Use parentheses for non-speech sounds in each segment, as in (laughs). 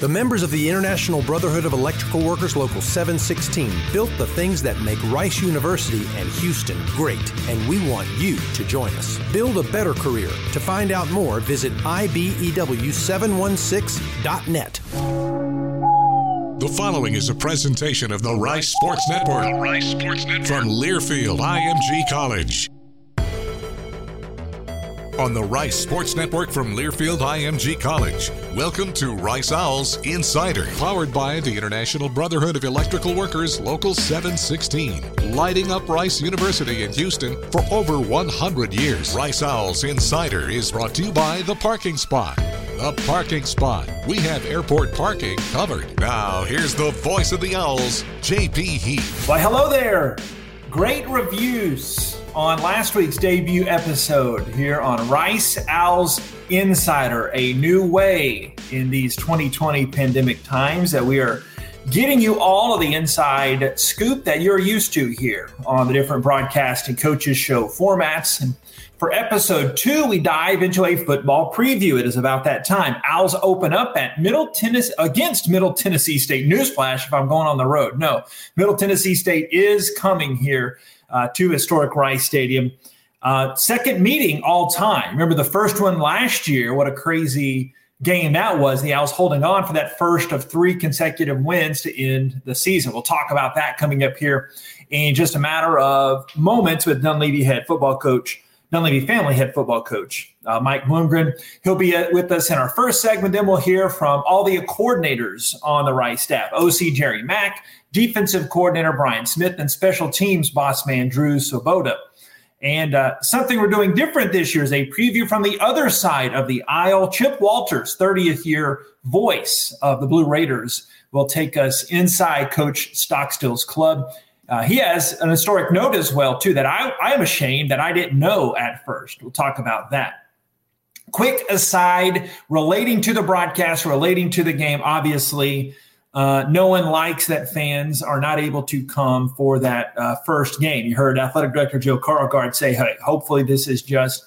The members of the International Brotherhood of Electrical Workers Local 716 built the things that make Rice University and Houston great, and we want you to join us. Build a better career. To find out more, visit IBEW716.net. The following is a presentation of the Rice Sports Network. The Rice Sports Network. From Learfield IMG College. On the Rice Sports Network from Learfield IMG College. Welcome to Rice Owls Insider, powered by the International Brotherhood of Electrical Workers Local 716, lighting up Rice University in Houston for over 100 years. Rice Owls Insider is brought to you by The Parking Spot. The Parking Spot. We have airport parking covered. Now, here's the voice of the Owls, JP Heath. Why, hello there. Great reviews on last week's debut episode here on Rice Owls Insider, a new way in these 2020 pandemic times that we are getting you all of the inside scoop that you're used to here on the different broadcast and coaches show formats. And for episode two, we dive into a football preview. It is about that time. Owls open up at Middle Tennessee against Middle Tennessee State. Newsflash if I'm going on the road. No, Middle Tennessee State is coming here uh, to historic Rice Stadium. Uh, second meeting all time. Remember the first one last year? What a crazy game that was. The Owls holding on for that first of three consecutive wins to end the season. We'll talk about that coming up here in just a matter of moments with Dunleavy head football coach, Dunleavy family head football coach, uh, Mike Bloomgren. He'll be uh, with us in our first segment. Then we'll hear from all the coordinators on the Rice staff OC Jerry Mack, defensive coordinator Brian Smith, and special teams boss man Drew Svoboda. And uh, something we're doing different this year is a preview from the other side of the aisle. Chip Walters, 30th year voice of the Blue Raiders, will take us inside Coach Stockstill's club. Uh, he has an historic note as well, too, that I, I am ashamed that I didn't know at first. We'll talk about that. Quick aside relating to the broadcast, relating to the game, obviously, uh, no one likes that fans are not able to come for that uh, first game. You heard athletic director Joe Karlgaard say, hey, hopefully this is just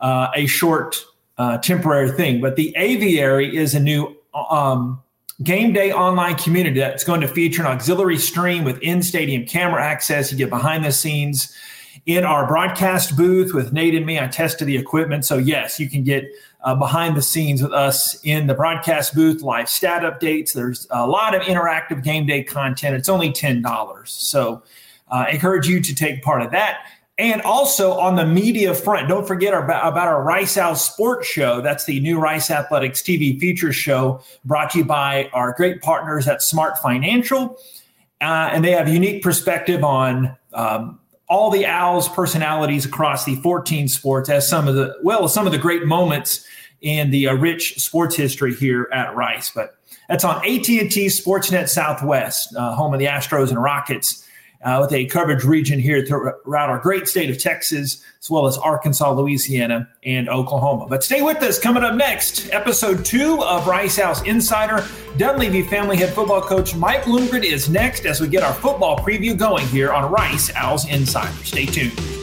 uh, a short uh, temporary thing. But the aviary is a new um, game day online community that's going to feature an auxiliary stream with in stadium camera access. You get behind the scenes in our broadcast booth with Nate and me. I tested the equipment. So, yes, you can get uh, behind the scenes with us in the broadcast booth, live stat updates. There's a lot of interactive game day content. It's only $10. So, uh, encourage you to take part of that. And also on the media front, don't forget our, about our Rice Owls Sports Show. That's the new Rice Athletics TV feature show brought to you by our great partners at Smart Financial. Uh, and they have unique perspective on um, all the Owls personalities across the 14 sports as some of the, well, some of the great moments in the uh, rich sports history here at Rice. But that's on AT&T Sportsnet Southwest, uh, home of the Astros and Rockets uh, with a coverage region here throughout our great state of Texas, as well as Arkansas, Louisiana, and Oklahoma. But stay with us. Coming up next, episode two of Rice Owls Insider. Dunleavy family head football coach Mike Bloomgren is next as we get our football preview going here on Rice Owls Insider. Stay tuned.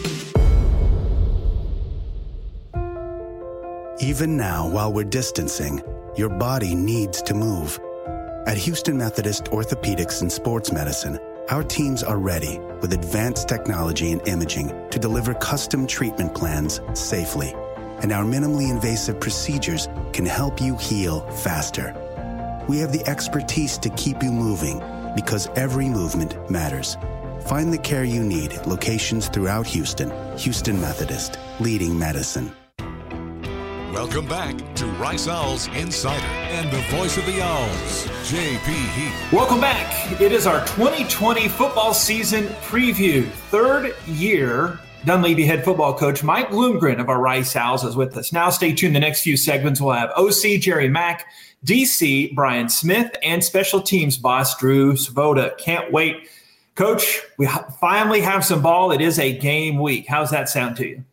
Even now, while we're distancing, your body needs to move. At Houston Methodist Orthopedics and Sports Medicine, our teams are ready with advanced technology and imaging to deliver custom treatment plans safely. And our minimally invasive procedures can help you heal faster. We have the expertise to keep you moving because every movement matters. Find the care you need at locations throughout Houston. Houston Methodist, leading medicine. Welcome back to Rice Owls Insider and the voice of the Owls, JP Heath. Welcome back. It is our 2020 football season preview. Third year, Dunleavy head football coach Mike Bloomgren of our Rice Owls is with us. Now, stay tuned. The next few segments we'll have OC Jerry Mack, DC Brian Smith, and special teams boss Drew Svoboda. Can't wait. Coach, we finally have some ball. It is a game week. How's that sound to you?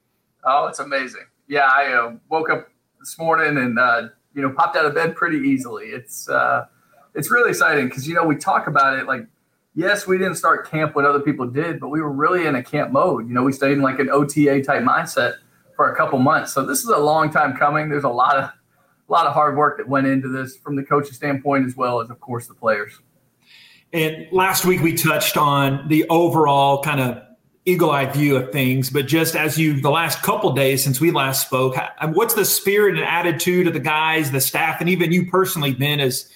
Oh, it's amazing. Yeah, I uh, woke up this morning and uh, you know popped out of bed pretty easily. It's uh, it's really exciting because you know we talk about it like yes we didn't start camp when other people did, but we were really in a camp mode. You know we stayed in like an OTA type mindset for a couple months. So this is a long time coming. There's a lot of a lot of hard work that went into this from the coaching standpoint as well as of course the players. And last week we touched on the overall kind of eagle-eye view of things but just as you the last couple days since we last spoke what's the spirit and attitude of the guys the staff and even you personally been as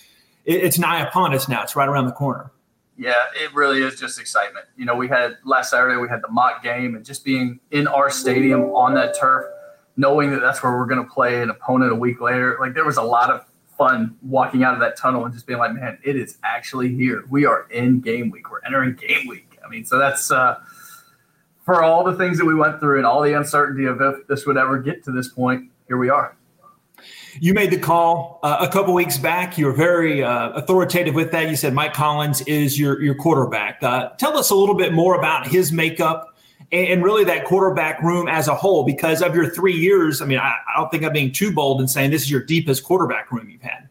it's nigh upon us now. It's right around the corner. Yeah it really is just excitement. You know we had last saturday we had the mock game and just being in our stadium on that turf knowing that that's where we're going to play an opponent a week later like there was a lot of fun walking out of that tunnel and just being like man it is actually here. We are in game week. We're entering game week. I mean so that's uh for all the things that we went through and all the uncertainty of if this would ever get to this point, here we are. You made the call uh, a couple weeks back. You were very uh, authoritative with that. You said Mike Collins is your your quarterback. Uh, tell us a little bit more about his makeup and, and, really that quarterback room as a whole. Because of your three years, I mean, I, I don't think I'm being too bold in saying this is your deepest quarterback room you've had.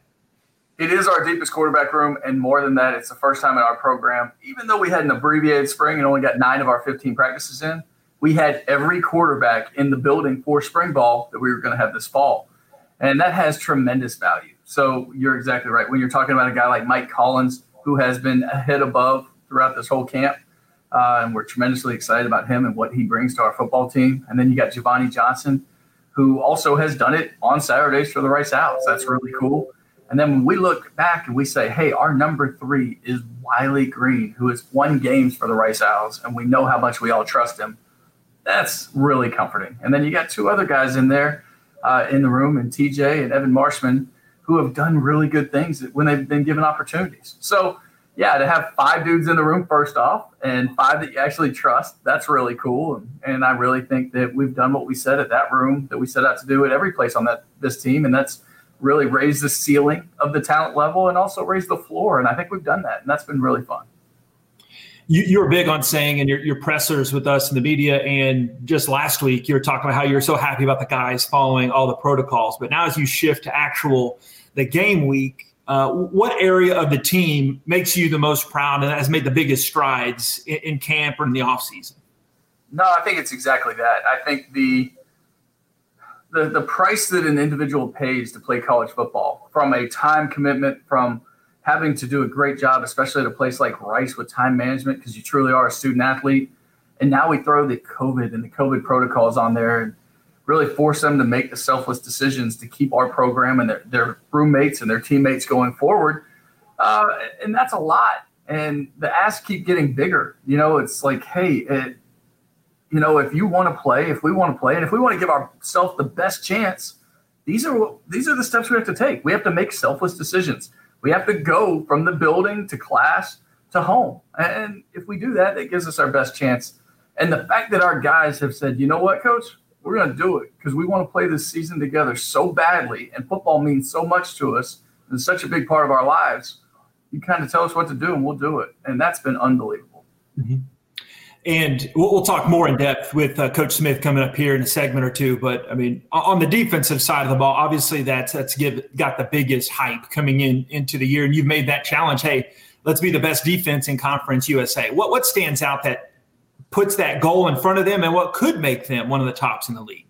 It is our deepest quarterback room, and more than that, it's the first time in our program. Even though we had an abbreviated spring and only got nine of our 15 practices in, we had every quarterback in the building for spring ball that we were going to have this fall. And that has tremendous value. So you're exactly right. When you're talking about a guy like Mike Collins, who has been ahead above throughout this whole camp, uh, and we're tremendously excited about him and what he brings to our football team. And then you got Giovanni Johnson, who also has done it on Saturdays for the Rice Owls. That's really cool. And then when we look back and we say, hey, our number three is Wiley Green, who has won games for the Rice Owls, and we know how much we all trust him. That's really comforting. And then you got two other guys in there uh, in the room, and TJ and Evan Marshman, who have done really good things when they've been given opportunities. So, yeah, to have five dudes in the room first off, and five that you actually trust, that's really cool. And, and I really think that we've done what we said at that room that we set out to do at every place on that this team, and that's really raise the ceiling of the talent level and also raise the floor. And I think we've done that, and that's been really fun. You, are big on saying, and your, your pressers with us in the media, and just last week you were talking about how you're so happy about the guys following all the protocols. But now, as you shift to actual the game week, uh, what area of the team makes you the most proud and has made the biggest strides in, in camp or in the off season? No, I think it's exactly that. I think the the, the price that an individual pays to play college football from a time commitment from having to do a great job, especially at a place like Rice with time management, because you truly are a student athlete. And now we throw the COVID and the COVID protocols on there and really force them to make the selfless decisions to keep our program and their, their roommates and their teammates going forward. Uh, and that's a lot. And the asks keep getting bigger. You know, it's like, hey, it, you know, if you want to play, if we want to play, and if we want to give ourselves the best chance, these are these are the steps we have to take. We have to make selfless decisions. We have to go from the building to class to home. And if we do that, it gives us our best chance. And the fact that our guys have said, you know what, coach, we're going to do it because we want to play this season together so badly. And football means so much to us and such a big part of our lives. You kind of tell us what to do and we'll do it. And that's been unbelievable. Mm-hmm. And we'll, we'll, talk more in depth with uh, Coach Smith coming up here in a segment or two. But I mean, on the defensive side of the ball, obviously that's that's give, got the biggest hype coming in into the year, and you've made that challenge. Hey, let's be the best defense in Conference USA. What what stands out that puts that goal in front of them, and what could make them one of the tops in the league?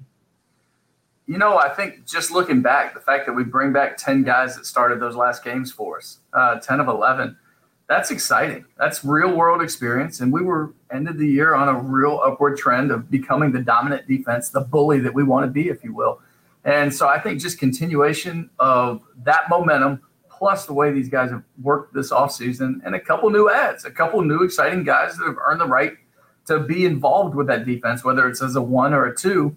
You know, I think just looking back, the fact that we bring back ten guys that started those last games for us, uh, ten of eleven that's exciting. That's real world experience. And we were ended the year on a real upward trend of becoming the dominant defense, the bully that we want to be, if you will. And so I think just continuation of that momentum, plus the way these guys have worked this offseason, and a couple new ads, a couple new exciting guys that have earned the right to be involved with that defense, whether it's as a one or a two.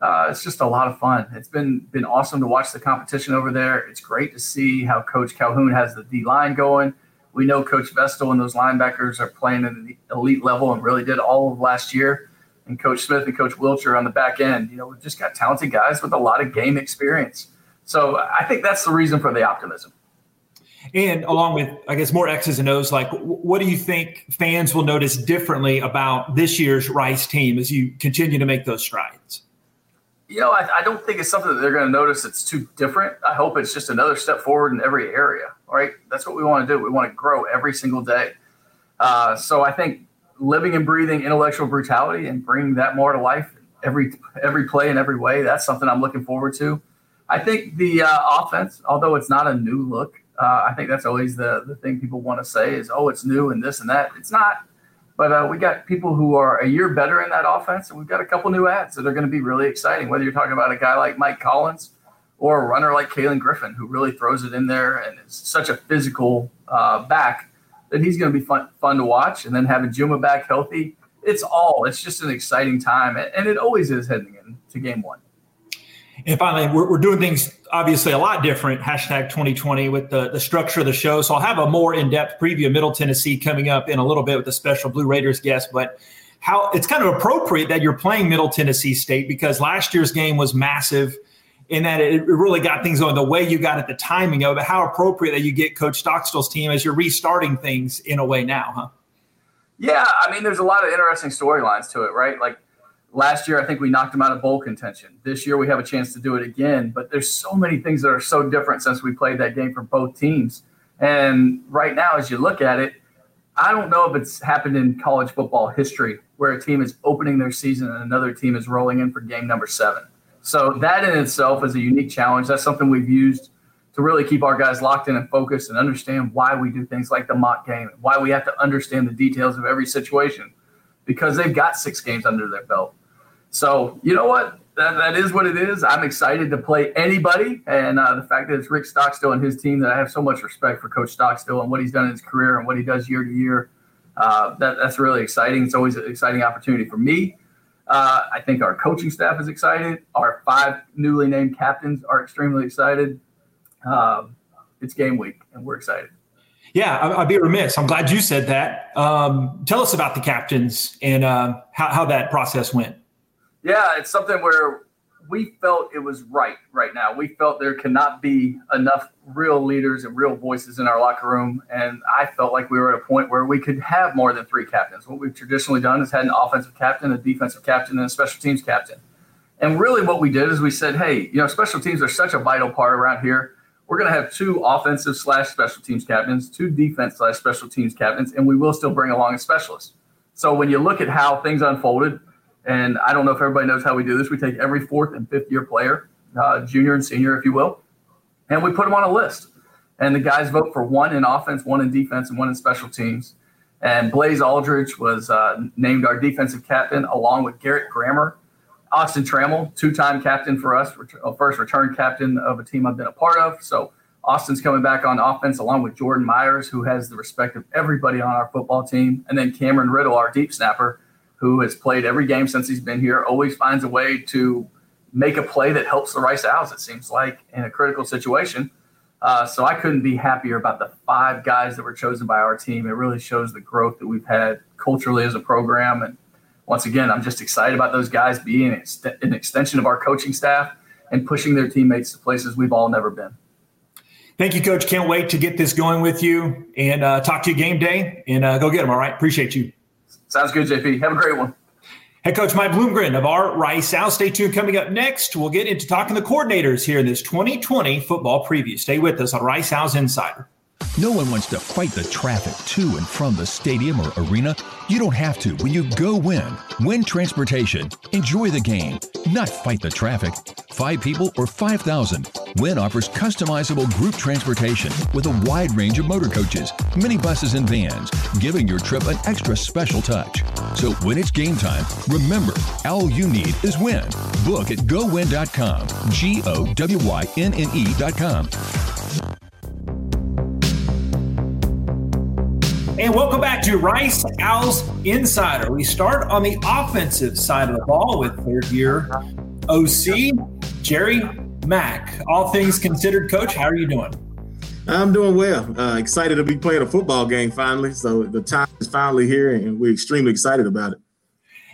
Uh, it's just a lot of fun. It's been been awesome to watch the competition over there. It's great to see how Coach Calhoun has the D line going we know Coach Vestal and those linebackers are playing at the elite level and really did all of last year. And Coach Smith and Coach Wilcher on the back end, you know, we've just got talented guys with a lot of game experience. So I think that's the reason for the optimism. And along with, I guess, more X's and O's, like what do you think fans will notice differently about this year's Rice team as you continue to make those strides? You know, I, I don't think it's something that they're going to notice that's too different. I hope it's just another step forward in every area right? That's what we want to do. We want to grow every single day. Uh, so I think living and breathing intellectual brutality and bringing that more to life every every play in every way. That's something I'm looking forward to. I think the uh, offense, although it's not a new look, uh, I think that's always the the thing people want to say is, oh, it's new and this and that. It's not. But uh, we got people who are a year better in that offense, and we've got a couple new ads that are going to be really exciting. Whether you're talking about a guy like Mike Collins or a runner like Kalen Griffin, who really throws it in there and is such a physical uh, back that he's going to be fun, fun to watch. And then having Juma back healthy, it's all, it's just an exciting time. And it always is heading into game one. And finally, we're, we're doing things obviously a lot different, hashtag 2020, with the, the structure of the show. So I'll have a more in depth preview of Middle Tennessee coming up in a little bit with a special Blue Raiders guest. But how it's kind of appropriate that you're playing Middle Tennessee State because last year's game was massive in that it really got things going the way you got it, the timing of it. How appropriate that you get Coach Stockstill's team as you're restarting things in a way now, huh? Yeah, I mean, there's a lot of interesting storylines to it, right? Like last year, I think we knocked them out of bowl contention. This year, we have a chance to do it again. But there's so many things that are so different since we played that game for both teams. And right now, as you look at it, I don't know if it's happened in college football history where a team is opening their season and another team is rolling in for game number seven. So that in itself is a unique challenge. That's something we've used to really keep our guys locked in and focused and understand why we do things like the mock game, why we have to understand the details of every situation because they've got six games under their belt. So, you know what? That, that is what it is. I'm excited to play anybody. And uh, the fact that it's Rick Stockstill and his team, that I have so much respect for Coach Stockstill and what he's done in his career and what he does year to year, uh, that, that's really exciting. It's always an exciting opportunity for me. Uh, I think our coaching staff is excited. Our five newly named captains are extremely excited. Um, it's game week, and we're excited. Yeah, I'd be remiss. I'm glad you said that. Um, tell us about the captains and uh, how, how that process went. Yeah, it's something where we felt it was right right now. We felt there cannot be enough real leaders and real voices in our locker room. And I felt like we were at a point where we could have more than three captains. What we've traditionally done is had an offensive captain, a defensive captain, and a special teams captain. And really what we did is we said, hey, you know, special teams are such a vital part around here. We're going to have two offensive slash special teams captains, two defense slash special teams captains, and we will still bring along a specialist. So when you look at how things unfolded, and I don't know if everybody knows how we do this. We take every fourth and fifth year player, uh, junior and senior, if you will, and we put them on a list. And the guys vote for one in offense, one in defense, and one in special teams. And Blaze Alldredge was uh, named our defensive captain along with Garrett Grammer. Austin Trammell, two time captain for us, uh, first return captain of a team I've been a part of. So Austin's coming back on offense along with Jordan Myers, who has the respect of everybody on our football team. And then Cameron Riddle, our deep snapper, who has played every game since he's been here, always finds a way to make a play that helps the Rice Owls, it seems like, in a critical situation. Uh, so I couldn't be happier about the five guys that were chosen by our team. It really shows the growth that we've had culturally as a program. And once again, I'm just excited about those guys being an extension of our coaching staff and pushing their teammates to places we've all never been. Thank you, Coach. Can't wait to get this going with you and uh, talk to you game day and uh, go get them. All right. Appreciate you. Sounds good, JP. Have a great one. Head coach Mike Bloomgren of our Rice Owls. Stay tuned. Coming up next, we'll get into talking the coordinators here in this 2020 football preview. Stay with us on Rice Owls Insider. No one wants to fight the traffic to and from the stadium or arena. You don't have to when you go Wynne. Wynne transportation. Enjoy the game, not fight the traffic. Five people or 5,000. Wynne offers customizable group transportation with a wide range of motor coaches, minibuses, and vans, giving your trip an extra special touch. So when it's game time, remember, all you need is Wynne. Book at gowynne.com. G O W Y N N E.com. And welcome back to Rice Owls Insider. We start on the offensive side of the ball with third year OC Jerry Mack. All things considered, Coach, how are you doing? I'm doing well. Uh, excited to be playing a football game finally. So the time is finally here, and we're extremely excited about it.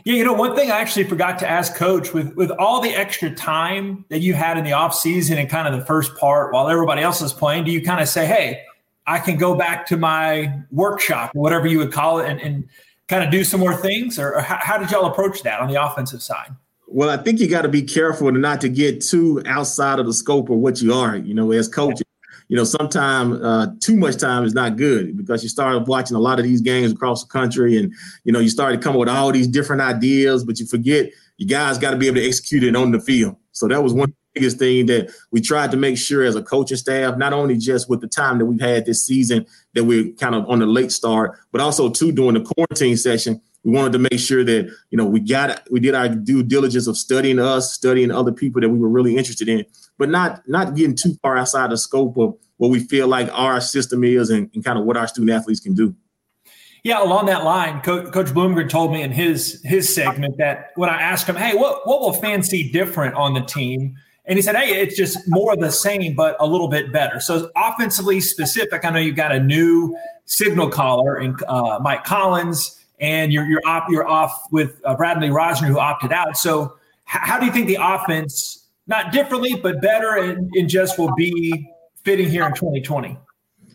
Yeah, you know, one thing I actually forgot to ask Coach with with all the extra time that you had in the off season and kind of the first part while everybody else is playing, do you kind of say, "Hey"? I can go back to my workshop, whatever you would call it, and, and kind of do some more things? Or, or how, how, did y'all approach that on the offensive side? Well, I think you got to be careful not to get too outside of the scope of what you are. You know, as coaches, you know, sometimes uh, too much time is not good because you started watching a lot of these games across the country, and you know, you started coming with all these different ideas, but you forget you guys got to be able to execute it on the field. So that was one biggest thing that we tried to make sure as a coaching staff, not only just with the time that we've had this season that we're kind of on the late start, but also too during the quarantine session, we wanted to make sure that you know we got we did our due diligence of studying us, studying other people that we were really interested in, but not not getting too far outside the scope of what we feel like our system is and, and kind of what our student athletes can do. Yeah, along that line, Co- Coach Bloomgren told me in his his segment that when I asked him, "Hey, what what will fans see different on the team?" And he said, Hey, it's just more of the same, but a little bit better. So, offensively specific, I know you've got a new signal caller in uh, Mike Collins, and you're, you're, op- you're off with uh, Bradley Rozner, who opted out. So, h- how do you think the offense, not differently, but better, and, and just will be fitting here in 2020?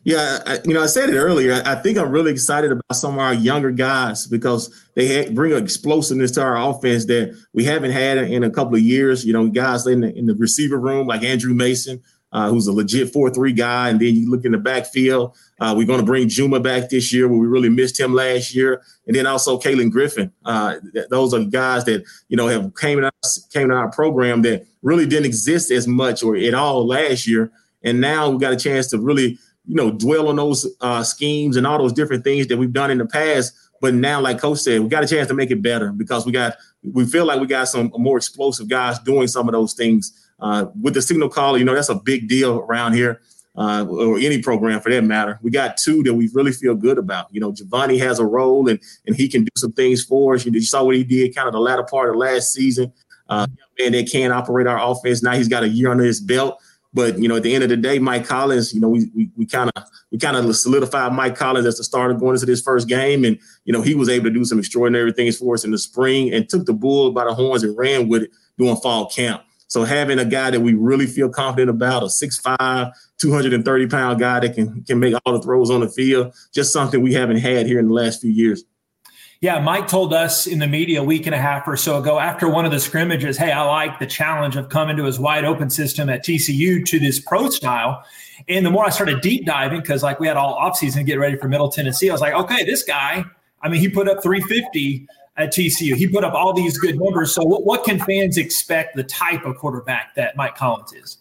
Yeah, I, you know, I said it earlier. I think I'm really excited about some of our younger guys because they bring an explosiveness to our offense that we haven't had in a couple of years. You know, guys in the, in the receiver room like Andrew Mason, uh, who's a legit 4-3 guy. And then you look in the backfield. Uh, we're going to bring Juma back this year where we really missed him last year. And then also Kalen Griffin. Uh, th- those are guys that, you know, have came in, our, came in our program that really didn't exist as much or at all last year. And now we got a chance to really – you know, dwell on those uh, schemes and all those different things that we've done in the past. But now, like Coach said, we got a chance to make it better because we got we feel like we got some more explosive guys doing some of those things. Uh, with the signal caller, you know, that's a big deal around here, uh, or any program for that matter. We got two that we really feel good about. You know, Giovanni has a role and and he can do some things for us. You, you saw what he did kind of the latter part of last season. Uh, man, they can operate our offense. Now he's got a year under his belt. But you know, at the end of the day, Mike Collins, you know, we we kind of we kind of solidified Mike Collins as the starter going into this first game, and you know, he was able to do some extraordinary things for us in the spring and took the bull by the horns and ran with it during fall camp. So having a guy that we really feel confident about, a 6'5", 230 pound guy that can can make all the throws on the field, just something we haven't had here in the last few years. Yeah, Mike told us in the media a week and a half or so ago after one of the scrimmages, hey, I like the challenge of coming to his wide open system at TCU to this pro style. And the more I started deep diving, because like we had all offseason to get ready for Middle Tennessee, I was like, okay, this guy, I mean, he put up 350 at TCU. He put up all these good numbers. So what, what can fans expect the type of quarterback that Mike Collins is?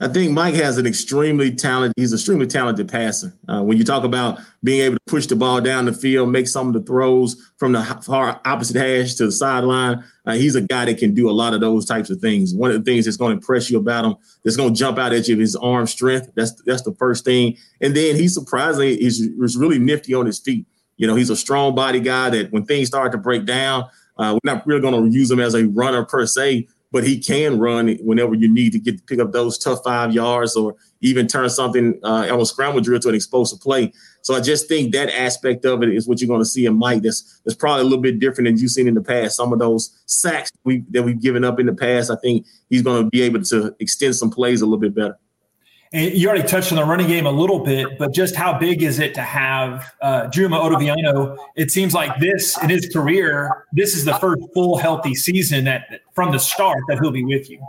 I think Mike has an extremely talented. He's an extremely talented passer. Uh, when you talk about being able to push the ball down the field, make some of the throws from the far opposite hash to the sideline, uh, he's a guy that can do a lot of those types of things. One of the things that's going to impress you about him, that's going to jump out at you, is his arm strength. That's that's the first thing. And then he's surprisingly he's really nifty on his feet. You know, he's a strong body guy that when things start to break down, uh, we're not really going to use him as a runner per se, but he can run whenever you need to get pick up those tough five yards or even turn something uh, scramble drill to an explosive play. So I just think that aspect of it is what you're going to see in Mike. That's that's probably a little bit different than you've seen in the past. Some of those sacks we that we've given up in the past, I think he's going to be able to extend some plays a little bit better. And you already touched on the running game a little bit, but just how big is it to have uh, Juma Otoviano? It seems like this in his career, this is the first full healthy season that from the start that he'll be with you.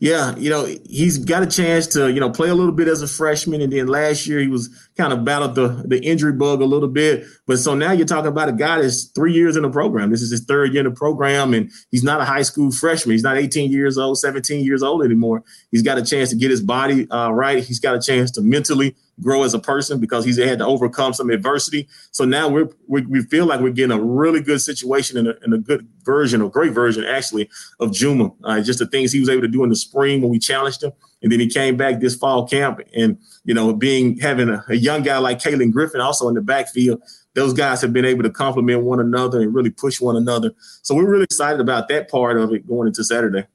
Yeah, you know, he's got a chance to, you know, play a little bit as a freshman. And then last year he was kind of battled the, the injury bug a little bit. But so now you're talking about a guy that's three years in the program. This is his third year in the program, and he's not a high school freshman. He's not 18 years old, 17 years old anymore. He's got a chance to get his body uh, right. He's got a chance to mentally grow as a person because he's had to overcome some adversity. So now we're, we, we feel like we're getting a really good situation and a, and a good version, a great version actually of Juma. Uh, just the things he was able to do in the spring when we challenged him, and then he came back this fall camp, and you know, being having a, a young guy like Kalen Griffin also in the backfield. Those guys have been able to complement one another and really push one another. So we're really excited about that part of it going into Saturday.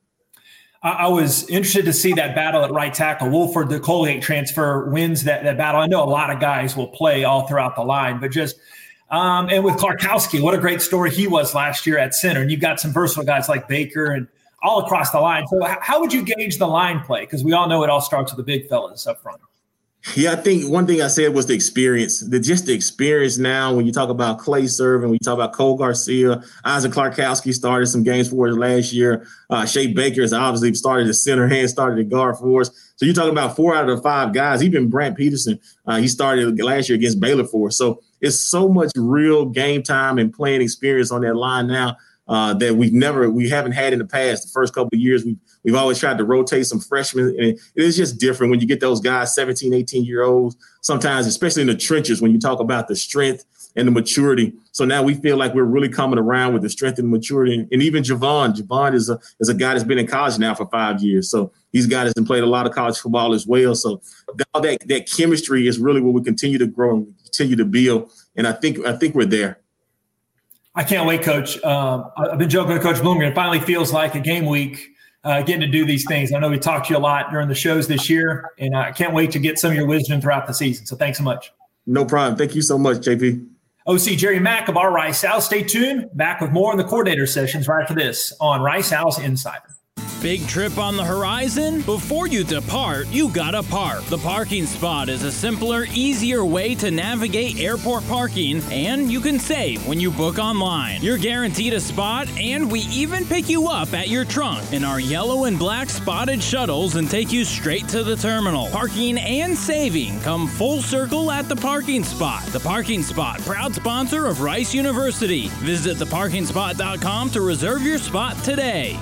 I was interested to see that battle at right tackle. Wolford, the Colgate transfer, wins that, that battle. I know a lot of guys will play all throughout the line, but just um, and with Klarkowski, what a great story he was last year at center. And you've got some versatile guys like Baker and all across the line. So, how would you gauge the line play? Because we all know it all starts with the big fellas up front. Yeah, I think one thing I said was the experience. The just the experience now when you talk about Clay Servin, when you talk about Cole Garcia, Isaac Klarkowski started some games for us last year. Uh, Shea Baker has obviously started the center hand, started the guard for us. So you're talking about four out of the five guys. Even Brant Peterson, uh, he started last year against Baylor for us. So it's so much real game time and playing experience on that line now uh, that we've never we haven't had in the past. The first couple of years we've we've always tried to rotate some freshmen, and it is just different when you get those guys, 17, 18 year olds. Sometimes, especially in the trenches, when you talk about the strength and the maturity. So now we feel like we're really coming around with the strength and maturity. And even Javon, Javon is a is a guy that's been in college now for five years. So he's got us and played a lot of college football as well. So all that that chemistry is really what we continue to grow and continue to build. And I think I think we're there. I can't wait, Coach. Um, I've been joking with Coach Bloomgren. It finally feels like a game week uh, getting to do these things. I know we talked to you a lot during the shows this year, and I can't wait to get some of your wisdom throughout the season. So thanks so much. No problem. Thank you so much, JP. OC Jerry Mack of our Rice Owls. Stay tuned. Back with more in the coordinator sessions right after this on Rice Owls Insider. Big trip on the horizon? Before you depart, you gotta park. The parking spot is a simpler, easier way to navigate airport parking, and you can save when you book online. You're guaranteed a spot, and we even pick you up at your trunk in our yellow and black spotted shuttles and take you straight to the terminal. Parking and saving come full circle at the parking spot. The parking spot, proud sponsor of Rice University. Visit theparkingspot.com to reserve your spot today.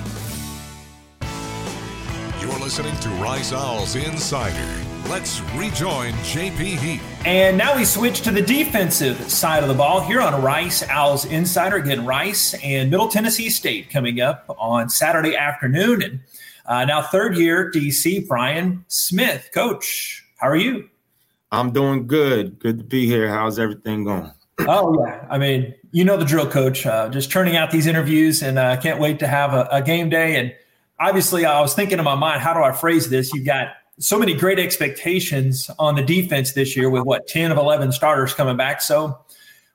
You're listening to Rice Owls Insider. Let's rejoin JP Heath. And now we switch to the defensive side of the ball here on Rice Owls Insider. Again, Rice and Middle Tennessee State coming up on Saturday afternoon. And uh, now, third year DC, Brian Smith. Coach, how are you? I'm doing good. Good to be here. How's everything going? oh, yeah. I mean, you know the drill, coach. Uh, just turning out these interviews, and I uh, can't wait to have a, a game day. And obviously, I was thinking in my mind, how do I phrase this? You've got so many great expectations on the defense this year with what 10 of 11 starters coming back. So,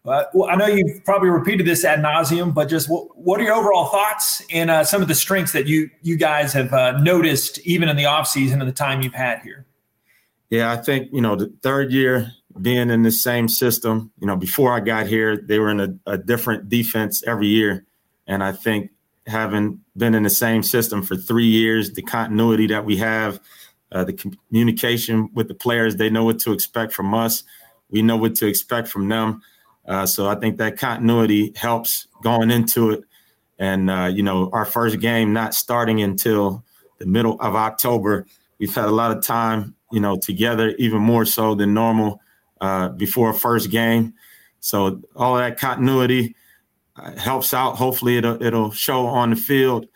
uh, well, I know you've probably repeated this ad nauseum, but just what, what are your overall thoughts and uh, some of the strengths that you you guys have uh, noticed even in the offseason and the time you've had here? Yeah, I think, you know, the third year being in the same system, you know, before I got here, they were in a, a different defense every year. And I think having been in the same system for three years, the continuity that we have, uh, the communication with the players, they know what to expect from us. We know what to expect from them. Uh, so I think that continuity helps going into it. And, uh, you know, our first game not starting until the middle of October, we've had a lot of time, you know, together, even more so than normal uh, before first game. So all that continuity helps out. Hopefully, it'll it'll show on the field.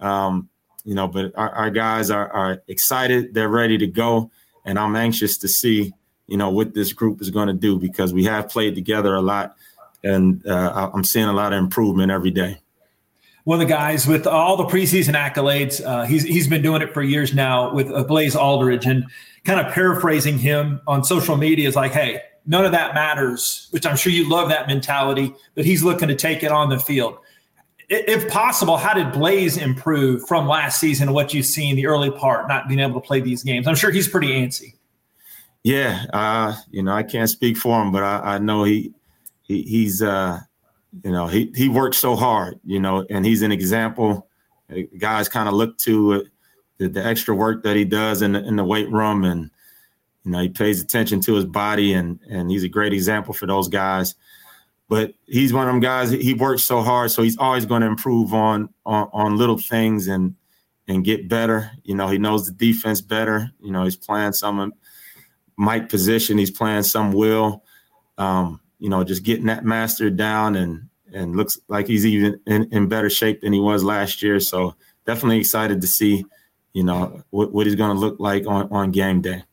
Um, you know, but our, our guys are, are excited. They're ready to go, and I'm anxious to see you know what this group is going to do because we have played together a lot, and uh, I'm seeing a lot of improvement every day one of the guys with all the preseason accolades. Uh, he's he's been doing it for years now with Blaze Alldredge, and kind of paraphrasing him on social media is like, "Hey, none of that matters." Which I'm sure you love that mentality, but he's looking to take it on the field. If possible, how did Blaze improve from last season? What you've seen the early part, not being able to play these games? I'm sure he's pretty antsy. Yeah, uh, you know, I can't speak for him, but I, I know he, he he's uh, you know, he he works so hard, you know, and he's an example. Guys kind of look to the, the, extra work that he does in the, in the weight room, and you know, he pays attention to his body, and and he's a great example for those guys. But he's one of them guys. He works so hard, so he's always going to improve on, on on little things and and get better. You know, he knows the defense better. You know, he's playing some Mike position. He's playing some will. Um, you know, just getting that mastered down and and looks like he's even in, in better shape than he was last year. So definitely excited to see, you know, what, what he's going to look like on, on game day.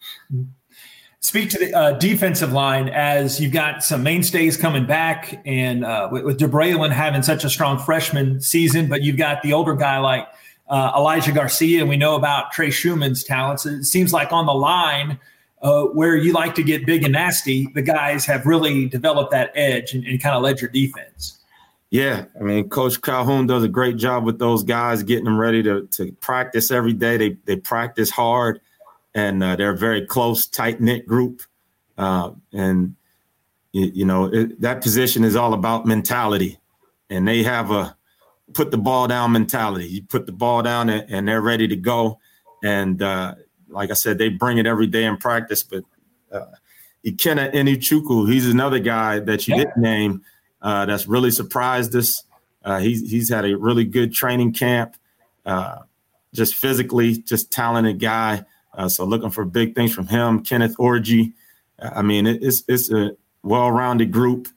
Speak to the uh, defensive line as you've got some mainstays coming back, and uh, with, with having such a strong freshman season, but you've got the older guy like uh, Elijah Garcia, and we know about Trey Schuman's talents. It seems like on the line, uh, where you like to get big and nasty, the guys have really developed that edge and, and kind of led your defense. Yeah, I mean, Coach Calhoun does a great job with those guys, getting them ready to to practice every day. They they practice hard, and uh, they're a very close, tight knit group. Uh, and you, you know it, that position is all about mentality, and they have a put the ball down mentality. You put the ball down, and, and they're ready to go. And uh, like I said, they bring it every day in practice. But uh, Ikenna Enechukwu, he's another guy that you yeah. didn't name uh, that's really surprised us. Uh, he's he's had a really good training camp, uh, just physically, just talented guy. Uh, so looking for big things from him. Kenneth Orji, I mean, it's it's a well-rounded group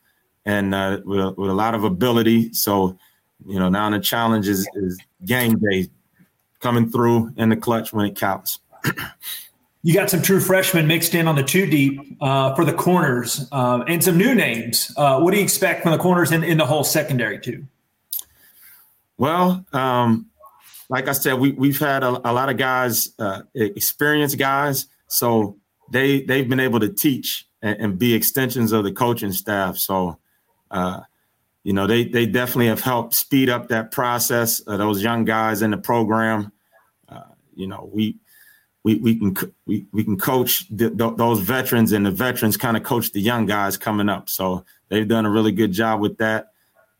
and uh, with, a, with a lot of ability. So you know now the challenge is, is game day, coming through in the clutch when it counts (clears throat) you got some true freshmen mixed in on the two deep uh, for the corners uh, and some new names. Uh, what do you expect from the corners in, in the whole secondary, too? Well, um, like I said, we, we've had a, a lot of guys, uh, experienced guys, so they, they've been able to teach and, and be extensions of the coaching staff. So, uh, you know, they, they definitely have helped speed up that process. those young guys in the program, uh, you know, we – we, we can we, we can coach the, the, those veterans and the veterans kind of coach the young guys coming up. So they've done a really good job with that.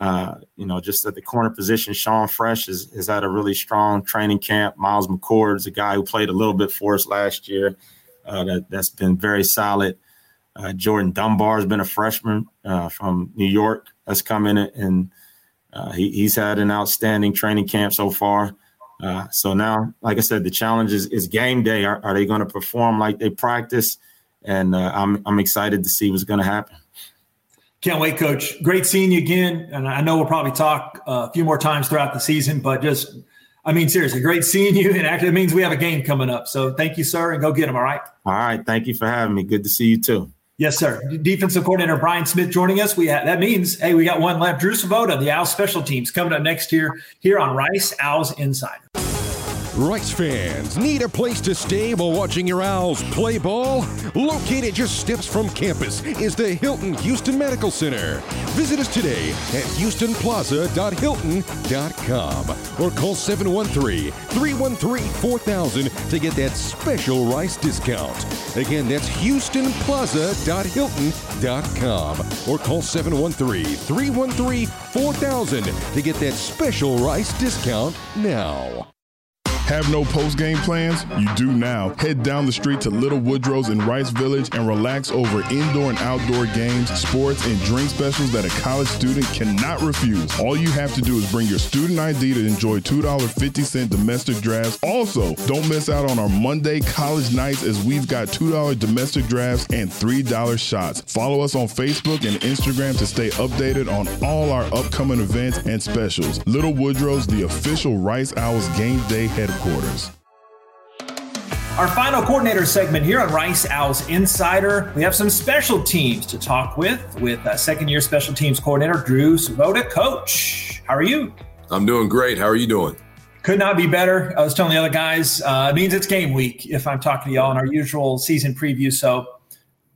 Uh, you know, just at the corner position, Sean Fresh is, is at a really strong training camp. Miles McCord is a guy who played a little bit for us last year. Uh, that, that's been very solid. Uh, Jordan Dunbar has been a freshman uh, from New York that's come in and uh, he, he's had an outstanding training camp so far. So now, like I said, the challenge is, is game day. Are, are they going to perform like they practice? And I'm I'm excited to see what's going to happen. Can't wait, Coach. Great seeing you again. And I know we'll probably talk uh, a few more times throughout the season, but just, I mean, seriously, great seeing you. (laughs) And actually, it means we have a game coming up. So thank you, sir, and go get them. All right. All right. Thank you for having me. Good to see you too. Yes, sir. Defensive coordinator Brian Smith joining us. We have, that means hey, we got one left. Drew Svoboda, the Owls special teams, coming up next year here on Rice Owls Insider. Rice fans need a place to stay while watching your Owls play ball? Located just steps from campus is the Hilton Houston Medical Center. Visit us today at houstonplaza.hilton.com or call 713 313 4000 to get that special Rice discount. Again, that's houstonplaza.hilton.com or call 713 313 4000 to get that special Rice discount now. Have no post game plans? You do now. Head down the street to Little Woodrow's in Rice Village and relax over indoor and outdoor games, sports, and drink specials that a college student cannot refuse. All you have to do is bring your student ID to enjoy $2.50 domestic drafts. Also, don't miss out on our Monday college nights as we've got $2 domestic drafts and $3 shots. Follow us on Facebook and Instagram to stay updated on all our upcoming events and specials. Little Woodrow's, the official Rice Owls game day headquarters. Our final coordinator segment here on Rice Owls Insider. We have some special teams to talk with, with uh, second year special teams coordinator Drew Svoboda. Coach, how are you? I'm doing great. How are you doing? Could not be better. I was telling the other guys, uh, it means it's game week if I'm talking to y'all in our usual season preview. So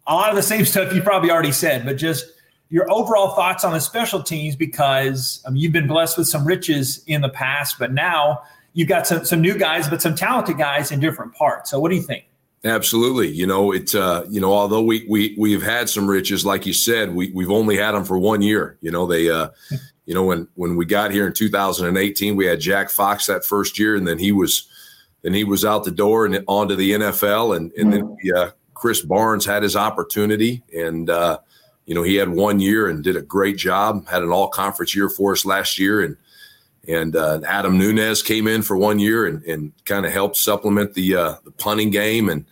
a lot of the same (laughs) stuff you probably already said, but just your overall thoughts on the special teams because um, you've been blessed with some riches in the past, but now you've got some some new guys, but some talented guys in different parts. So what do you think? Absolutely. You know, it. Uh, you know, although we we we've had some riches, like you said, we we've only had them for one year. You know, they. Uh, (laughs) you know, when when we got here in 2018, we had Jack Fox that first year, and then he was then he was out the door and onto the NFL, and and then we, uh, Chris Barnes had his opportunity, and uh, you know he had one year and did a great job. Had an All Conference year for us last year, and and uh, Adam Nunez came in for one year and, and kind of helped supplement the uh, the punting game, and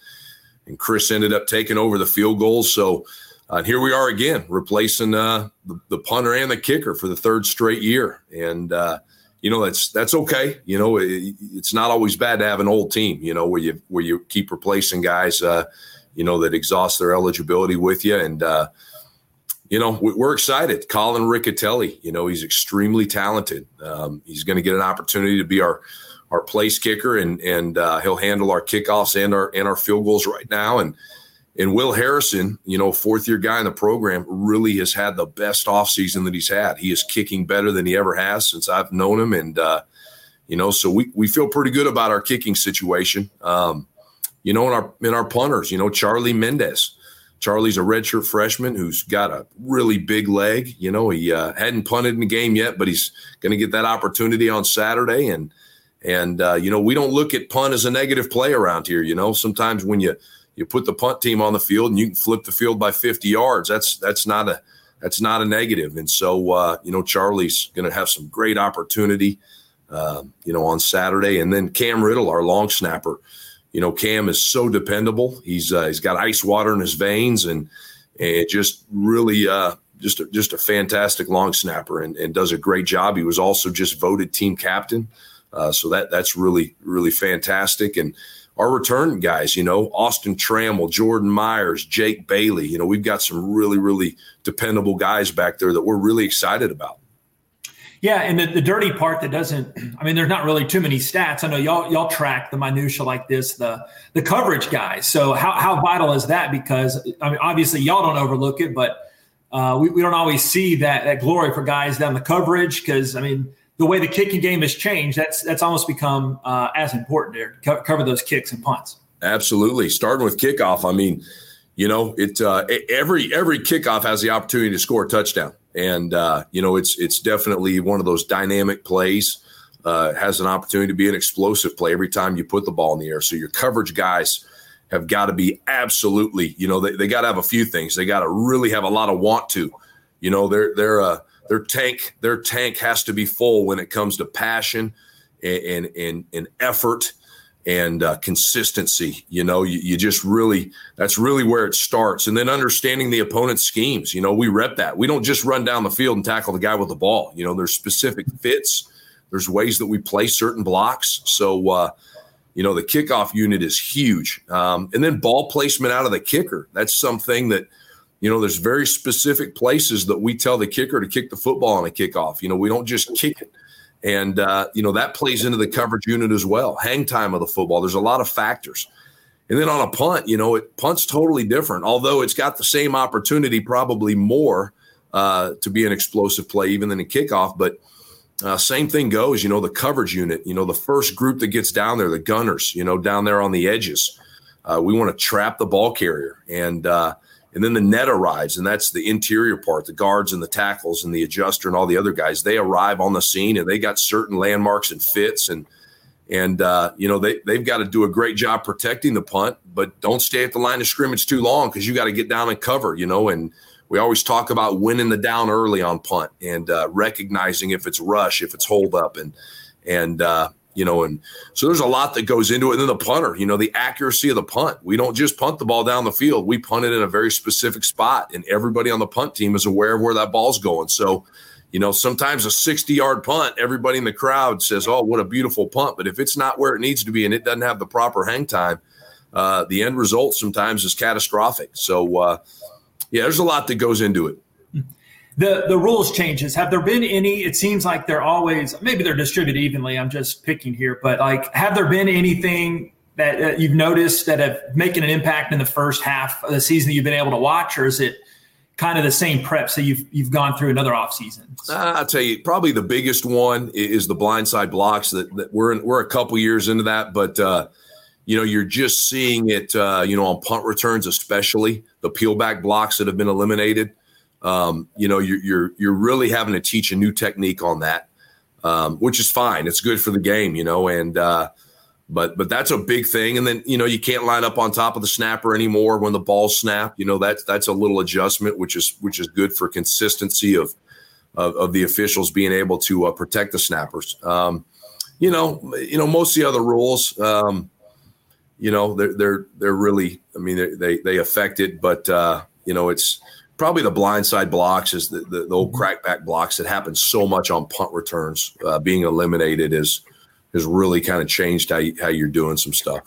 and Chris ended up taking over the field goals. So uh, here we are again, replacing uh, the, the, punter and the kicker for the third straight year, and uh, you know that's that's okay. You know it, it's not always bad to have an old team. You know where you where you keep replacing guys. Uh, you know that exhaust their eligibility with you, and you know, we're excited. Colin Riccitelli, you know, he's extremely talented. Um, he's going to get an opportunity to be our our place kicker, and and uh, he'll handle our kickoffs and our and our field goals right now. And and Will Harrison, you know, fourth year guy in the program, really has had the best offseason that he's had. He is kicking better than he ever has since I've known him, and uh, you know, so we we feel pretty good about our kicking situation. Um, you know, in our in our punters, you know, Charlie Mendez Charlie's a redshirt freshman who's got a really big leg. You know, he uh, hadn't punted in the game yet, but he's going to get that opportunity on Saturday. And and uh, you know, we don't look at punt as a negative play around here. You know, sometimes when you you put the punt team on the field and you can flip the field by 50 yards, that's that's not a that's not a negative. And so uh, you know, Charlie's going to have some great opportunity. Uh, you know, on Saturday, and then Cam Riddle, our long snapper you know, Cam is so dependable. He's uh, he's got ice water in his veins, and and just really uh, just a, just a fantastic long snapper, and, and does a great job. He was also just voted team captain, uh, so that that's really really fantastic. And our return guys, you know, Austin Trammell, Jordan Myers, Jake Bailey. You know, we've got some really really dependable guys back there that we're really excited about. Yeah, and the, the dirty part that doesn't (clears throat) I mean, there's not really too many stats. I know y'all y'all track the minutia like this, the the coverage guys. So how how vital is that? Because I mean, obviously y'all don't overlook it, but uh, we, we don't always see that that glory for guys down the coverage because I mean the way the kicking game has changed, that's that's almost become uh, as important there to cover those kicks and punts. Absolutely, starting with kickoff. I mean, you know, it uh, every every kickoff has the opportunity to score a touchdown and uh, you know it's it's definitely one of those dynamic plays. Uh, has an opportunity to be an explosive play every time you put the ball in the air. So your coverage guys have got to be absolutely, you know, they, they got to have a few things. They got to really have a lot of want to, you know, their their uh, their tank their tank has to be full when it comes to passion and and and, and effort and uh, consistency. You know, you, you, just really that's really where it starts, and then understanding the opponent's schemes. You know, we rep that. We don't just run down the field and tackle the guy with the ball. You know, there's specific fits. There's ways that we play certain blocks. So, uh, you know, the kickoff unit is huge, um, and then ball placement out of the kicker. That's something that. You know, there's very specific places that we tell the kicker to kick the football on a kickoff. You know, we don't just kick it and, uh, you know, that plays into the coverage unit as well. Hang time of the football. There's a lot of factors. And then on a punt, you know, it punt's totally different, although it's got the same opportunity, probably more uh, to be an explosive play even than a kickoff. But uh, same thing goes, you know, the coverage unit, you know, the first group that gets down there, the gunners, you know, down there on the edges. Uh, we want to trap the ball carrier. And, uh, and then the net arrives, and that's the interior part, the guards and the tackles and the adjuster and all the other guys. They arrive on the scene and they got certain landmarks and fits and And uh, you know they they've got to do a great job protecting the punt, but don't stay at the line of scrimmage too long because you got to get down and cover. You know, and we always talk about winning the down early on punt and uh, recognizing if it's rush, if it's hold up, and and uh, you know, and so there's a lot that goes into it. And then the punter, you know, the accuracy of the punt. We don't just punt the ball down the field; we punt it in a very specific spot, and everybody on the punt team is aware of where that ball's going. So, you know, sometimes a 60 yard punt, everybody in the crowd says, "Oh, what a beautiful punt!" But if it's not where it needs to be and it doesn't have the proper hang time, uh, the end result sometimes is catastrophic. So, uh, yeah, there's a lot that goes into it the the rules changes. Have there been any it seems like they're always maybe they're distributed evenly i'm just picking here but like have there been anything that you've noticed that have making an impact in the first half of the season that you've been able to watch or is it kind of the same preps that you've you've gone through in other off seasons uh, i'll tell you probably the biggest one is the blindside blocks that, that we're in, we're a couple years into that but uh, you know you're just seeing it uh, you know on punt returns especially the peel back blocks that have been eliminated um, you know, you're, you're, you're really having to teach a new technique on that, um, which is fine. It's good for the game, you know, and, uh, but, but that's a big thing. And then, you know, you can't line up on top of the snapper anymore when the ball snap, you know, that's, that's a little adjustment, which is, which is good for consistency of, of, of the officials being able to uh, protect the snappers. Um, you know, you know, most of the other rules, um, you know, they're, they're, they're really, I mean, they, they, they affect it, but, uh, you know, it's, probably the blindside blocks is the, the, the, old crackback blocks that happen so much on punt returns uh, being eliminated is has really kind of changed how, you, how you're doing some stuff.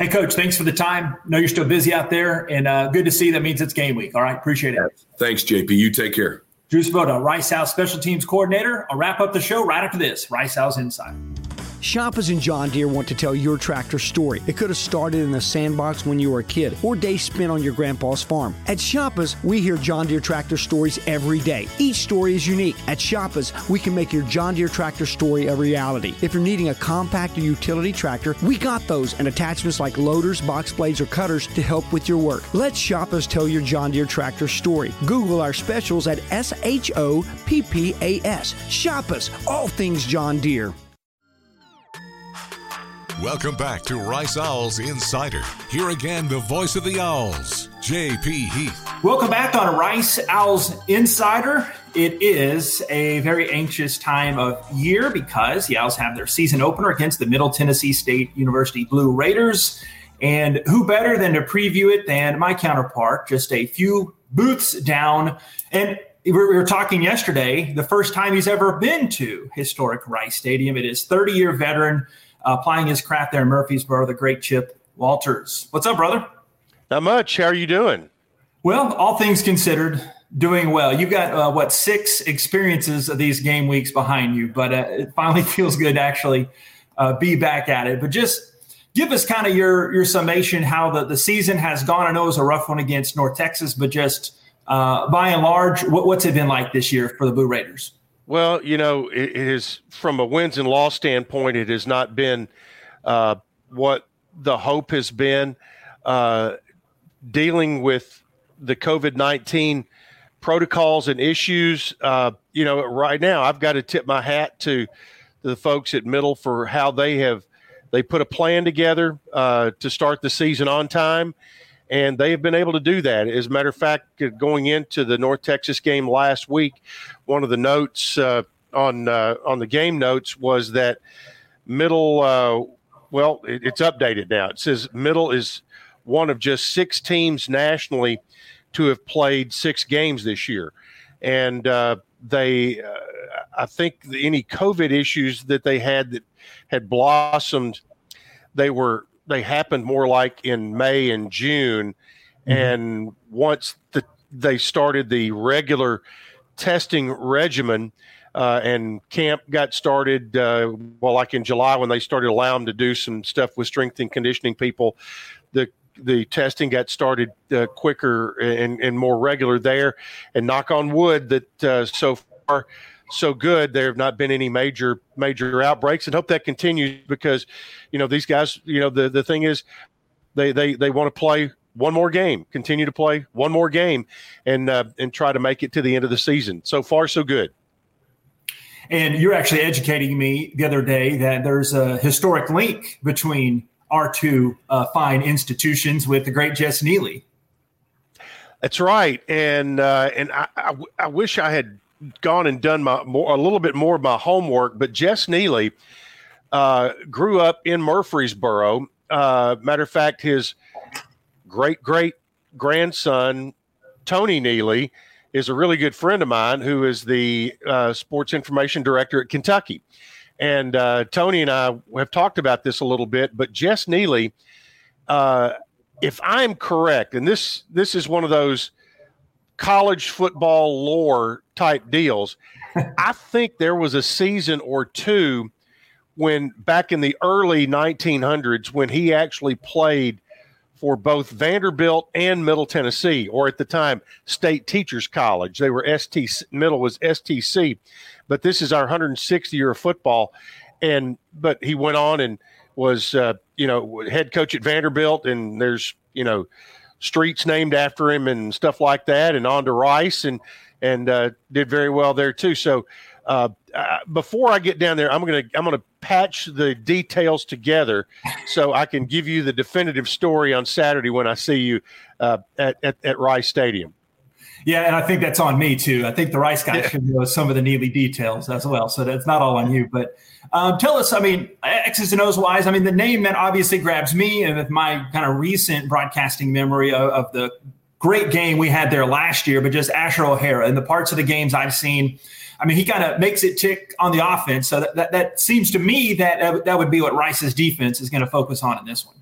Hey, coach, thanks for the time. Know you're still busy out there, and uh, good to see. That means it's game week. All right, appreciate it. Thanks, JP. You take care. Drew Svoboda, Rice Owls Special Teams Coordinator. I'll wrap up the show right after this. Rice Owls Inside. Shoppa's and John Deere want to tell your tractor story. It could have started in the sandbox when you were a kid or days spent on your grandpa's farm. At Shoppa's, we hear John Deere tractor stories every day. Each story is unique. At Shoppa's, we can make your John Deere tractor story a reality. If you're needing a compact or utility tractor, we got those and attachments like loaders, box blades, or cutters to help with your work. Let Shoppa's tell your John Deere tractor story. Google our specials at S H O P P A S. Shoppa's, all things John Deere. Welcome back to Rice Owls Insider. Here again, the voice of the Owls, JP Heath. Welcome back on Rice Owls Insider. It is a very anxious time of year because the Owls have their season opener against the Middle Tennessee State University Blue Raiders. And who better than to preview it than my counterpart, just a few booths down. And we were talking yesterday, the first time he's ever been to historic Rice Stadium. It is 30 year veteran applying his craft there in Murfreesboro, the great Chip Walters. What's up, brother? Not much. How are you doing? Well, all things considered, doing well. You've got uh, what six experiences of these game weeks behind you, but uh, it finally (laughs) feels good to actually uh, be back at it. But just give us kind of your your summation how the, the season has gone. I know it was a rough one against North Texas, but just uh, by and large, what, what's it been like this year for the Blue Raiders? Well, you know, it, is from a wins and loss standpoint, it has not been uh, what the hope has been. Uh, dealing with the COVID 19 protocols and issues, uh, you know, right now I've got to tip my hat to the folks at Middle for how they have they put a plan together uh, to start the season on time and they have been able to do that. As a matter of fact, going into the North Texas game last week, one of the notes uh, on uh, on the game notes was that Middle. Uh, well, it, it's updated now. It says Middle is one of just six teams nationally to have played six games this year, and uh, they. Uh, I think any COVID issues that they had that had blossomed, they were they happened more like in May and June. Mm-hmm. And once the, they started the regular testing regimen, uh, and camp got started, uh, well, like in July when they started allowing them to do some stuff with strength and conditioning people, the the testing got started uh, quicker and, and more regular there. And knock on wood that uh, so far so good. There have not been any major major outbreaks, and hope that continues because, you know, these guys. You know, the the thing is, they they they want to play one more game, continue to play one more game, and uh, and try to make it to the end of the season. So far, so good. And you're actually educating me the other day that there's a historic link between our two uh, fine institutions with the great Jess Neely. That's right, and uh, and I, I, I, wish I had gone and done my more a little bit more of my homework. But Jess Neely uh, grew up in Murfreesboro. Uh, matter of fact, his great great grandson Tony Neely is a really good friend of mine who is the uh, sports information director at Kentucky. And uh, Tony and I have talked about this a little bit, but Jess Neely, uh, if I'm correct, and this this is one of those college football lore type deals, (laughs) I think there was a season or two when back in the early 1900s when he actually played for both Vanderbilt and Middle Tennessee, or at the time State Teachers College. They were ST Middle was STC, but this is our 160 year of football. And but he went on and was uh, you know head coach at Vanderbilt, and there's you know streets named after him and stuff like that, and on to Rice, and and uh, did very well there too. So uh, uh, before I get down there, I'm gonna I'm gonna patch the details together so I can give you the definitive story on Saturday when I see you uh, at, at, at Rice Stadium. Yeah, and I think that's on me too. I think the Rice guys yeah. should know some of the Neely details as well. So that's not all on you. But um, tell us, I mean, X's and O's wise, I mean, the name that obviously grabs me and with my kind of recent broadcasting memory of, of the great game we had there last year, but just Asher O'Hara and the parts of the games I've seen – I mean, he kind of makes it tick on the offense. So that, that, that seems to me that that would be what Rice's defense is going to focus on in this one.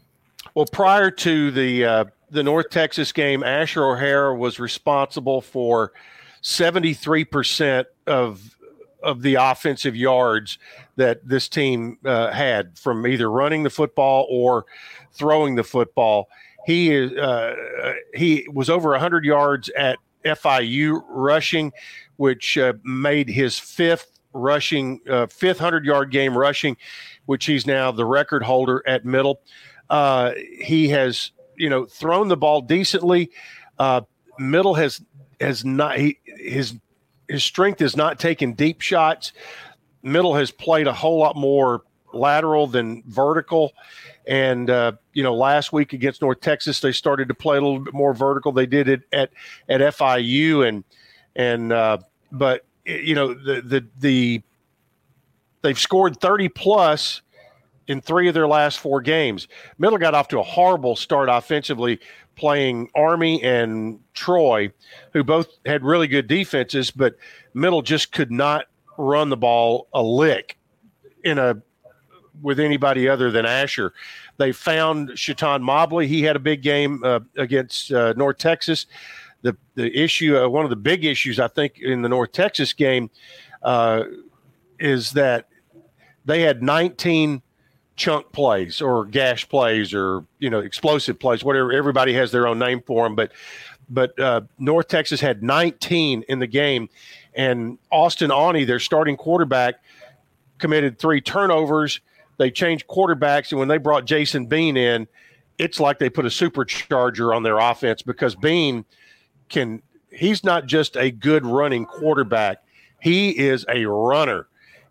Well, prior to the uh, the North Texas game, Asher O'Hara was responsible for seventy three percent of of the offensive yards that this team uh, had from either running the football or throwing the football. He is uh, he was over hundred yards at FIU rushing, which uh, made his fifth rushing, uh, fifth hundred yard game rushing, which he's now the record holder at middle. Uh, he has, you know, thrown the ball decently. Uh, middle has has not he, his his strength is not taking deep shots. Middle has played a whole lot more lateral than vertical. And uh, you know, last week against North Texas, they started to play a little bit more vertical. They did it at at FIU, and and uh, but you know the the the they've scored 30 plus in three of their last four games. Middle got off to a horrible start offensively, playing Army and Troy, who both had really good defenses, but Middle just could not run the ball a lick in a with anybody other than Asher. They found Chaton Mobley. He had a big game uh, against uh, North Texas the the issue, uh, one of the big issues I think in the North Texas game, uh, is that they had 19 chunk plays or gash plays or you know explosive plays, whatever. Everybody has their own name for them, but but uh, North Texas had 19 in the game, and Austin Aune, their starting quarterback, committed three turnovers. They changed quarterbacks, and when they brought Jason Bean in, it's like they put a supercharger on their offense because Bean – can he's not just a good running quarterback. He is a runner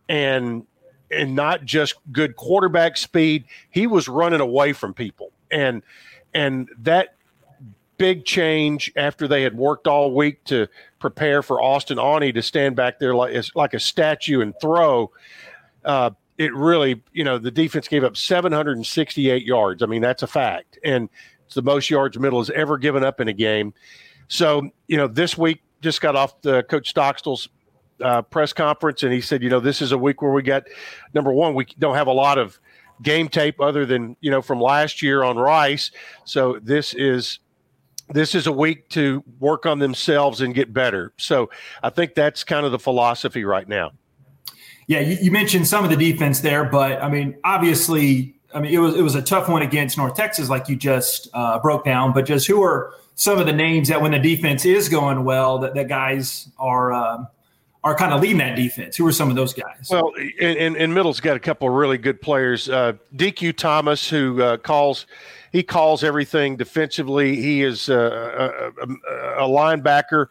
and and not just good quarterback speed. He was running away from people. And and that big change after they had worked all week to prepare for Austin Aune to stand back there like like a statue and throw. Uh, it really, you know, the defense gave up 768 yards. I mean, that's a fact, and it's the most yards middle has ever given up in a game. So, you know, this week just got off the Coach Stockstill's uh, press conference, and he said, you know, this is a week where we got number one, we don't have a lot of game tape other than you know from last year on Rice. So this is this is a week to work on themselves and get better. So I think that's kind of the philosophy right now. Yeah, you, you mentioned some of the defense there, but I mean, obviously, I mean it was it was a tough one against North Texas, like you just uh, broke down. But just who are some of the names that when the defense is going well, that, that guys are um, are kind of leading that defense. Who are some of those guys? Well, in middle's got a couple of really good players. Uh, DQ Thomas, who uh, calls he calls everything defensively. He is uh, a, a, a linebacker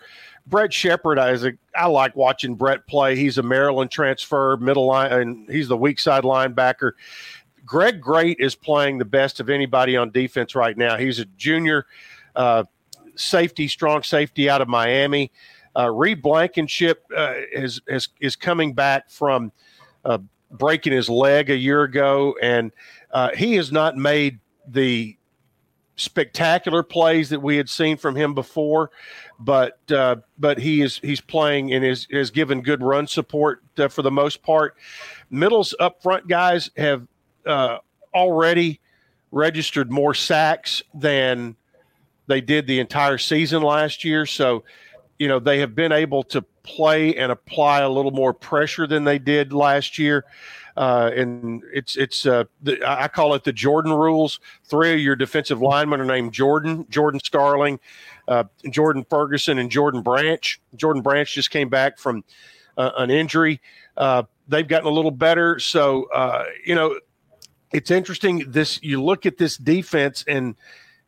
Brett Shepard, I like watching Brett play. He's a Maryland transfer, middle line, and he's the weak side linebacker. Greg Great is playing the best of anybody on defense right now. He's a junior uh, safety, strong safety out of Miami. Uh, Reed Blankenship uh, is, is is coming back from uh, breaking his leg a year ago, and uh, he has not made the spectacular plays that we had seen from him before, but uh, but he is he's playing and is has given good run support uh, for the most part. Middles up front guys have uh, already registered more sacks than they did the entire season last year, so you know they have been able to play and apply a little more pressure than they did last year. Uh, and it's it's uh, the, I call it the Jordan rules. Three of your defensive linemen are named Jordan, Jordan Starling, uh, Jordan Ferguson, and Jordan Branch. Jordan Branch just came back from uh, an injury. Uh, they've gotten a little better, so uh, you know it's interesting. This you look at this defense and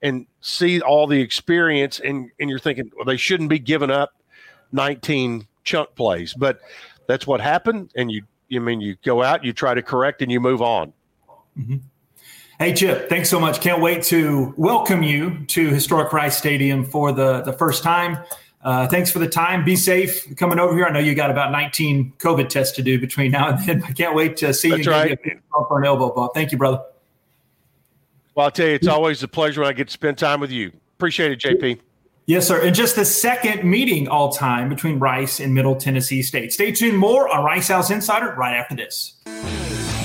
and see all the experience, and and you're thinking well, they shouldn't be giving up 19 chunk plays, but that's what happened, and you you mean you go out, you try to correct, and you move on. Mm-hmm. Hey Chip, thanks so much. Can't wait to welcome you to historic Rice Stadium for the the first time. Uh, thanks for the time. Be safe coming over here. I know you got about 19 COVID tests to do between now and then. I can't wait to see That's you right. for an elbow bump. Thank you, brother. Well, I'll tell you, it's always a pleasure when I get to spend time with you. Appreciate it, JP. Yes, sir. And just the second meeting all time between Rice and Middle Tennessee State. Stay tuned more on Rice Owls Insider right after this.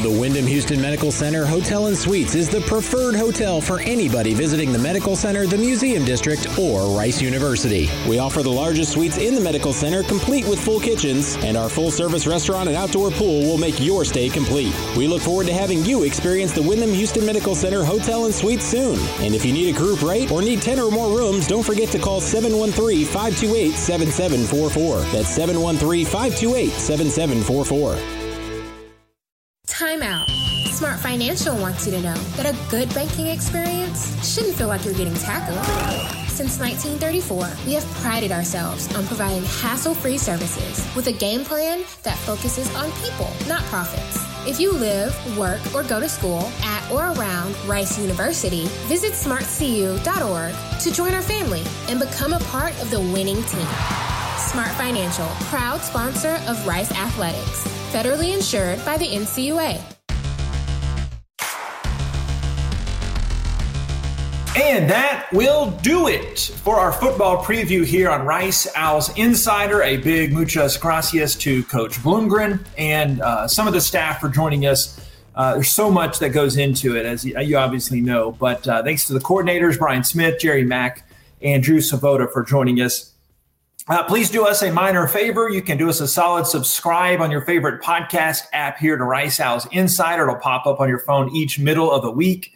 The Wyndham Houston Medical Center Hotel and Suites is the preferred hotel for anybody visiting the Medical Center, the Museum District, or Rice University. We offer the largest suites in the Medical Center, complete with full kitchens, and our full service restaurant and outdoor pool will make your stay complete. We look forward to having you experience the Wyndham Houston Medical Center Hotel and Suites soon. And if you need a group rate or need 10 or more rooms, don't forget to call 713 528 7744. That's 713 528 7744. Time out. Smart Financial wants you to know that a good banking experience shouldn't feel like you're getting tackled. Since 1934, we have prided ourselves on providing hassle free services with a game plan that focuses on people, not profits. If you live, work, or go to school at or around Rice University, visit smartcu.org to join our family and become a part of the winning team. Smart Financial, proud sponsor of Rice Athletics, federally insured by the NCUA. And that will do it for our football preview here on Rice Owls Insider. A big muchas gracias to Coach Bloomgren and uh, some of the staff for joining us. Uh, there's so much that goes into it, as you, obviously know. But uh, thanks to the coordinators, Brian Smith, Jerry Mack, and Drew Svoboda for joining us. Uh, please do us a minor favor. You can do us a solid subscribe on your favorite podcast app here to Rice Owls Insider. It'll pop up on your phone each middle of the week.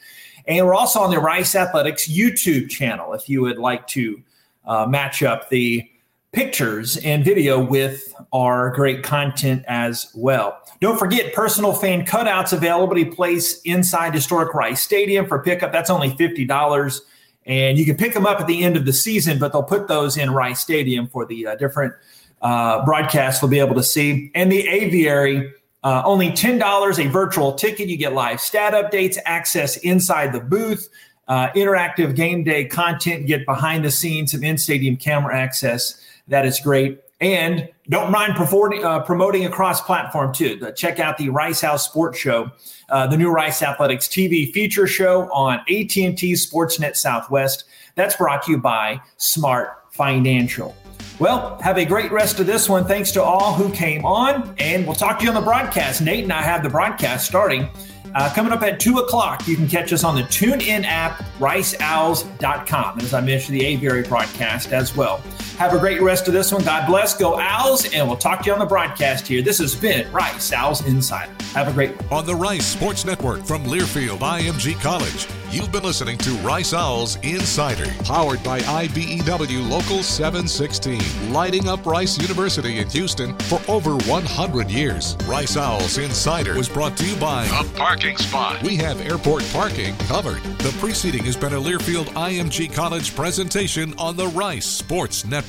And we're also on the Rice Athletics YouTube channel if you would like to uh, match up the pictures and video with our great content as well. Don't forget personal fan cutouts available to place inside historic Rice Stadium for pickup. That's only $50. And you can pick them up at the end of the season, but they'll put those in Rice Stadium for the uh, different uh, broadcasts we'll be able to see. And the aviary, uh, only $10 a virtual ticket. You get live stat updates, access inside the booth, uh, interactive game day content, get behind the scenes, some in stadium camera access. That is great. And don't mind uh, promoting across platform too. check out the Rice Owls Sports Show, uh, the new Rice Athletics TV feature show on AT&T Sportsnet Southwest. That's brought to you by Smart Financial. Well, have a great rest of this one. Thanks to all who came on, and we'll talk to you on the broadcast. Nate and I have the broadcast starting. Uh, coming up at 2 o'clock, you can catch us on the TuneIn app, riceowls.com. As I mentioned, the Aviary broadcast as well. Have a great rest of this one. God bless. Go Owls, and we'll talk to you on the broadcast here. This has been Rice Owls Insider. Have a great one. On the Rice Sports Network from Learfield IMG College, you've been listening to Rice Owls Insider, powered by IBEW Local 716, lighting up Rice University in Houston for over 100 years. Rice Owls Insider was brought to you by The Parking Spot. We have airport parking covered. The preceding has been a Learfield IMG College presentation on the Rice Sports Network.